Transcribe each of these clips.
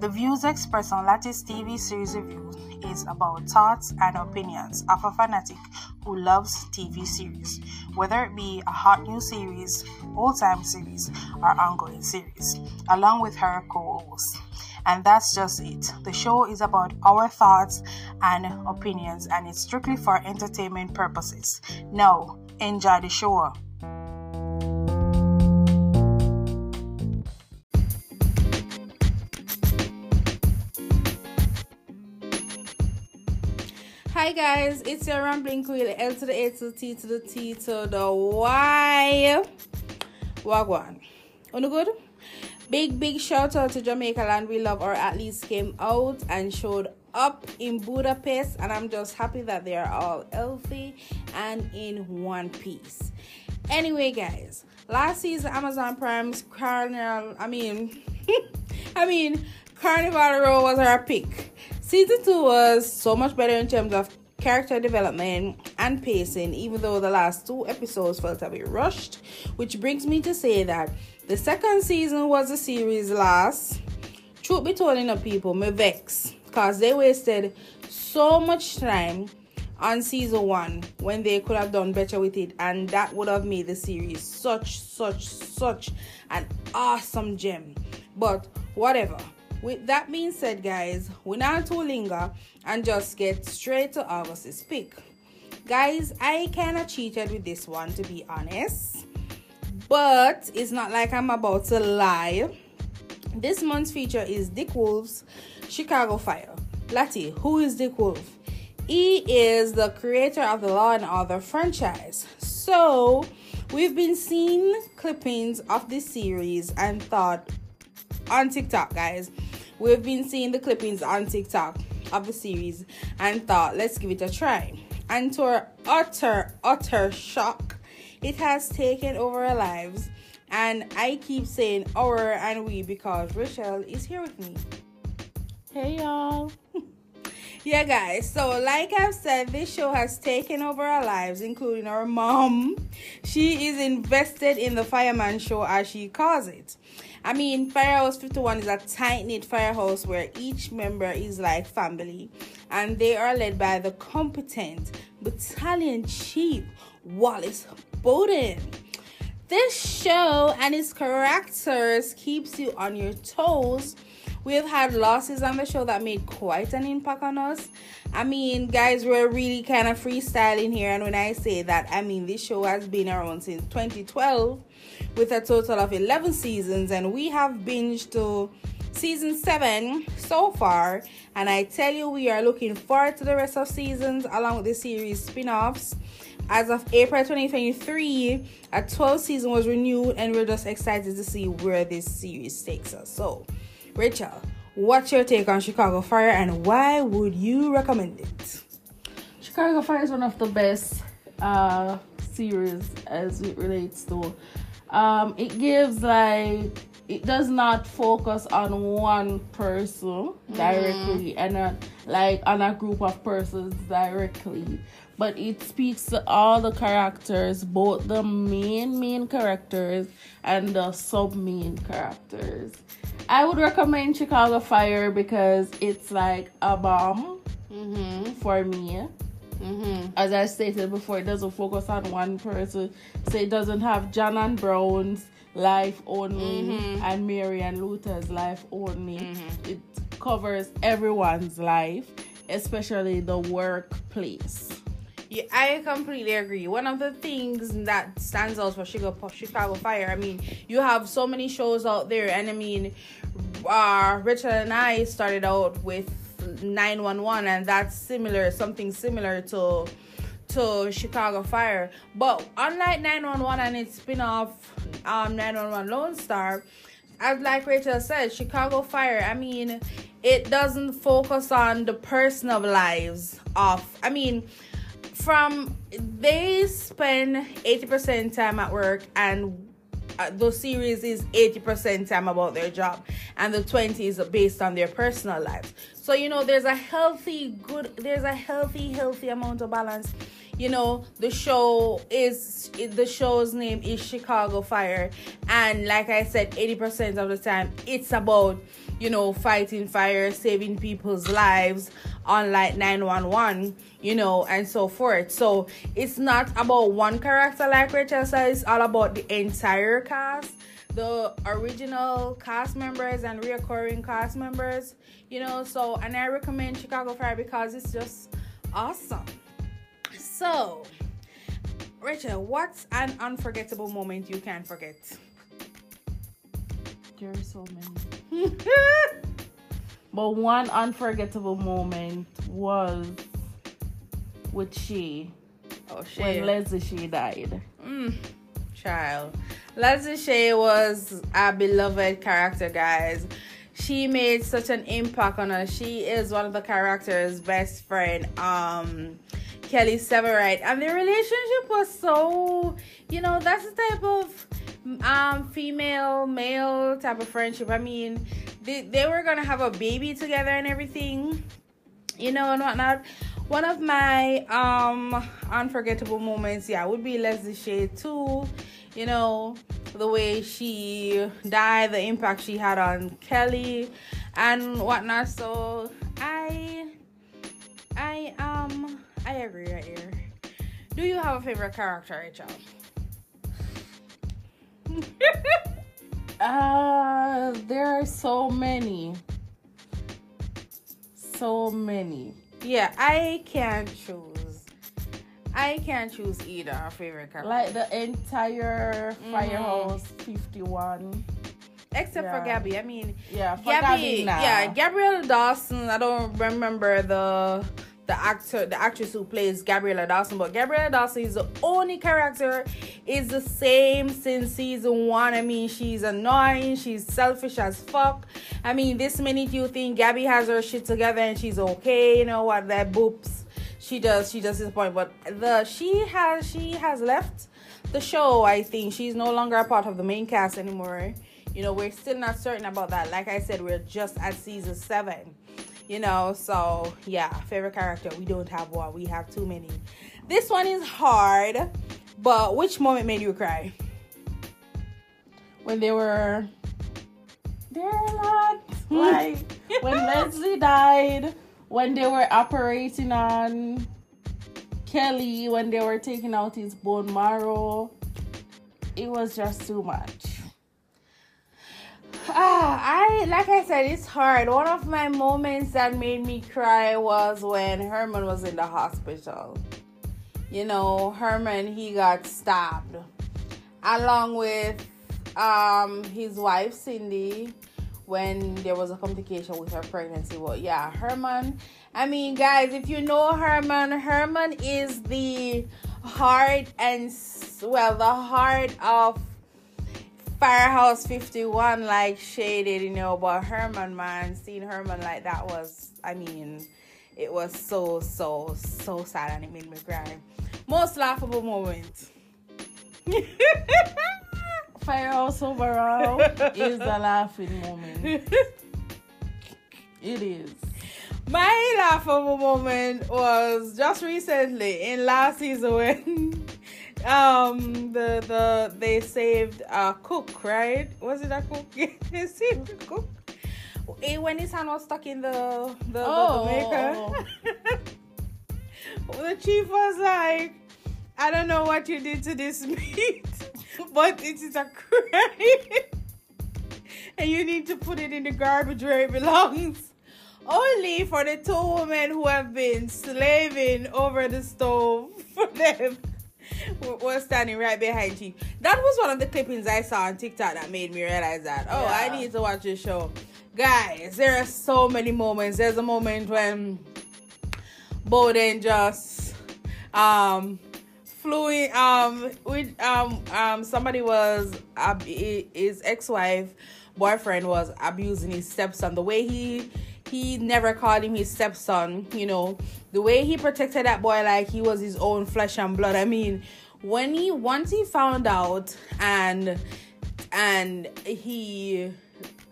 The views expressed on Latty's TV series review is about thoughts and opinions of a fanatic who loves TV series, whether it be a hot new series, old time series, or ongoing series, along with her co host. And that's just it. The show is about our thoughts and opinions, and it's strictly for entertainment purposes. Now, enjoy the show. Hi guys, it's your rambling queen L to the A to the T to the T to the Y. Wagwan. On good? Big, big shout out to Jamaica Land We Love, or at least came out and showed up in Budapest. And I'm just happy that they are all healthy and in one piece. Anyway, guys, last season Amazon Prime's Carnival, I mean, I mean, Carnival Row was our pick. Season 2 was so much better in terms of character development and pacing, even though the last two episodes felt a bit rushed. Which brings me to say that the second season was a series last. Truth be told, enough people, me vex. Because they wasted so much time on season one when they could have done better with it. And that would have made the series such, such, such an awesome gem. But whatever. With that being said, guys, we're not to linger and just get straight to August's pick. Guys, I kind of cheated with this one to be honest. But it's not like I'm about to lie. This month's feature is Dick Wolf's Chicago Fire. Latty, who is Dick Wolf? He is the creator of the Law and Order franchise. So, we've been seeing clippings of this series and thought on TikTok, guys. We've been seeing the clippings on TikTok of the series and thought, let's give it a try. And to our utter, utter shock, it has taken over our lives, and I keep saying our and we because Rachel is here with me. Hey, y'all. yeah, guys. So, like I've said, this show has taken over our lives, including our mom. She is invested in the fireman show, as she calls it. I mean, Firehouse 51 is a tight knit firehouse where each member is like family, and they are led by the competent battalion chief Wallace Boden. This show and its characters keeps you on your toes. We've had losses on the show that made quite an impact on us. I mean, guys, we're really kind of freestyling here, and when I say that, I mean this show has been around since 2012 with a total of 11 seasons, and we have binged to season 7 so far. And I tell you, we are looking forward to the rest of seasons along with the series spin offs as of April 2023, a 12th season was renewed, and we're just excited to see where this series takes us. So, Rachel, what's your take on Chicago Fire and why would you recommend it? Chicago Fire is one of the best uh, series as it relates to. Um, it gives like it does not focus on one person directly mm. and a, like on a group of persons directly but it speaks to all the characters, both the main main characters and the sub main characters. I would recommend Chicago Fire because it's like a bomb mm-hmm. for me. Mm-hmm. As I stated before, it doesn't focus on one person, so it doesn't have John and Brown's life only mm-hmm. and Mary and Luther's life only. Mm-hmm. It covers everyone's life, especially the workplace. Yeah, I completely agree. One of the things that stands out for Chicago, Chicago Fire, I mean, you have so many shows out there, and I mean, uh, Richard and I started out with 911, and that's similar, something similar to to Chicago Fire. But unlike 911 and its spin off, um, 911 Lone Star, as like Rachel said, Chicago Fire, I mean, it doesn't focus on the personal lives of, I mean, from they spend 80% time at work and uh, the series is 80% time about their job and the 20 is based on their personal lives so you know there's a healthy good there's a healthy healthy amount of balance. You know the show is the show's name is chicago fire. And like i said 80% of the time it's about you know fighting fire saving people's lives on like 911 you know and so forth. So it's not about one character like rachel it's all about the entire cast. The original cast members and reoccurring cast members you know so and i recommend chicago fire because it's just awesome. So rachel what's an unforgettable moment you can't forget? There are so many but one unforgettable moment was with Shay. Oh shit when leslie Shay died. Mm, child. Leslie Shay was a beloved character guys. She made such an impact on us. She is one of the characters' best friend, um, Kelly Severide, and the relationship was so, you know, that's the type of um female male type of friendship. I mean, they they were gonna have a baby together and everything, you know, and whatnot. One of my um unforgettable moments, yeah, would be Leslie Shay too. You know, the way she died, the impact she had on Kelly and whatnot. So I I um I agree right here. Do you have a favorite character, Rachel? uh there are so many. So many. Yeah, I can't choose. I can't choose either favorite character. Like the entire mm-hmm. Firehouse mm. 51. Except yeah. for Gabby. I mean, yeah, Gabby, Gabby yeah, Gabrielle Dawson. I don't remember the the actor, the actress who plays Gabriela Dawson, but Gabriela Dawson is the only character is the same since season one. I mean, she's annoying, she's selfish as fuck. I mean, this minute you think Gabby has her shit together and she's okay, you know what? That boops she does she does disappoint but the she has she has left the show i think she's no longer a part of the main cast anymore you know we're still not certain about that like i said we're just at season seven you know so yeah favorite character we don't have one we have too many. This one is hard but which moment made you cry? When they were there a lot hmm? like when leslie died when they were operating on Kelly, when they were taking out his bone marrow, it was just too much. Ah, I like I said, it's hard. One of my moments that made me cry was when Herrmann was in the hospital. You know, Herrmann he got stabbed, along with um his wife Cindy when there was a complication with her pregnancy. Well, yeah, Herrmann. I mean, guys, if you know Herrmann, Herrmann is the heart and well, the heart of Firehouse 51, like shaded, you know. But Herrmann, man, seeing Herrmann like that was, I mean, it was so, so, so sad and it made me cry. Most laughable moment. Firehouse overall is a laughing moment. It is. My laughable moment was just recently in last season when um the the they saved a cook, right? Was it a cook? they saved a cook. Eh, when his hand was stuck in the the, oh. the, the maker. the chief was like, I don't know what you did to this meat but it is a crime. and you need to put it in the garbage where it belongs. Only for the two women who have been slaving over the stove for them were standing right behind you. That was one of the clippings I saw on TikTok that made me realize that, oh, yeah. I need to watch this show. Guys, there are so many moments. There's a moment when Boden just um flew in um with um um somebody was uh, his ex-wife boyfriend was abusing his stepson the way he he never called him his stepson you know. The way he protected that boy like he was his own flesh and blood. I mean when he once he found out and and he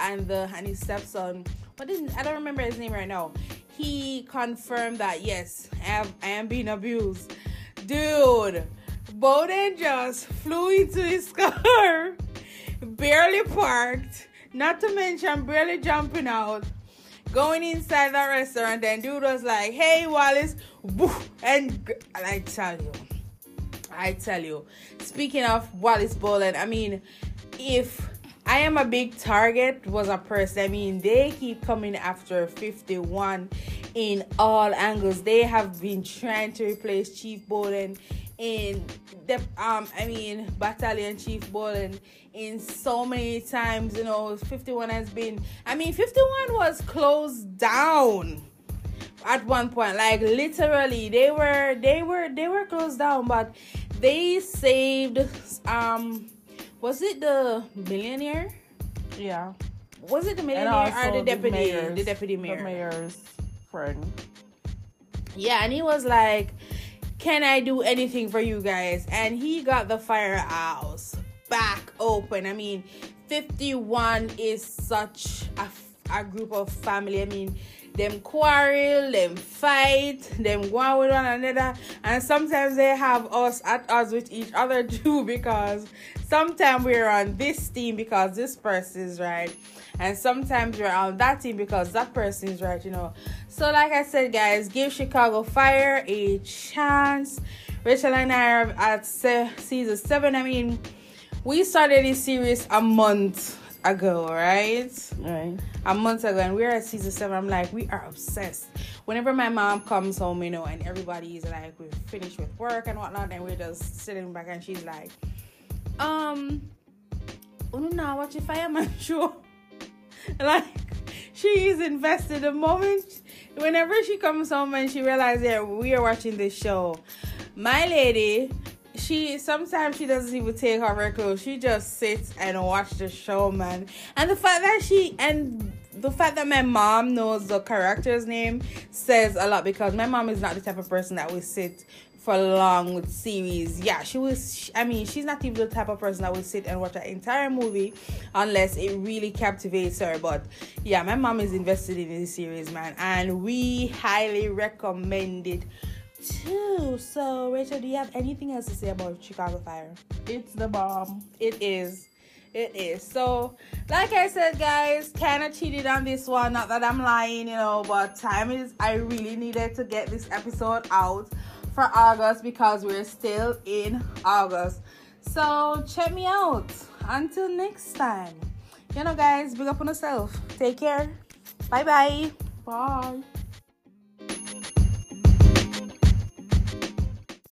and the and his stepson what is i don't remember his name right now. He confirmed that yes i, have, I am being abused. Dude, Boden just flew into his car, barely parked, not to mention barely jumping out, going inside the restaurant. And dude was like, hey, Wallace, and I tell you, I tell you, speaking of Wallace Boden, I mean, if I am a big target was a person. I mean, they keep coming after 51 in all angles. They have been trying to replace Chief Boden in the um I mean Battalion Chief Boden in so many times. You know, 51 has been I mean 51 was closed down at one point like literally they were they were they were closed down but they saved um was it the millionaire? Yeah. Was it the millionaire or the deputy? Mayor's, the deputy mayor. The mayor's friend. Yeah, and he was like, "Can I do anything for you guys?" And he got the firehouse back open. I mean, 51 is such a, a group of family. I mean, them quarrel, them fight, them go on with one another, and sometimes they have us at us with each other too because sometimes we're on this team because this person is right, and sometimes you're on that team because that person is right, you know. So, like I said, guys, give Chicago Fire a chance. Rachel and I are at season seven. I mean, we started this series a month ago, right? Right. A month ago, and we're at season seven. I'm like, we are obsessed. Whenever my mom comes home, you know, and everybody's like, we're finished with work and whatnot, and we're just sitting back, and she's like, um, oh no, watch a fireman show. like, she is invested. The moment, whenever she comes home and she realizes that we are watching this show, my lady she sometimes she doesn't even take off her clothes. She just sits and watch the show, man. And the fact that she and the fact that my mom knows the character's name says a lot because my mom is not the type of person that will sit for long with series. Yeah, she was. I mean, she's not even the type of person that will sit and watch an entire movie unless it really captivates her. But yeah, my mom is invested in this series, man, and we highly recommend it too. So, Rachel, do you have anything else to say about Chicago Fire? It's the bomb. It is. It is. So, like I said, guys, kind of cheated on this one. Not that I'm lying, you know, but time is. I really needed to get this episode out for August because we're still in August. So, check me out. Until next time. You know, guys, big up on yourself. Take care. Bye-bye. Bye.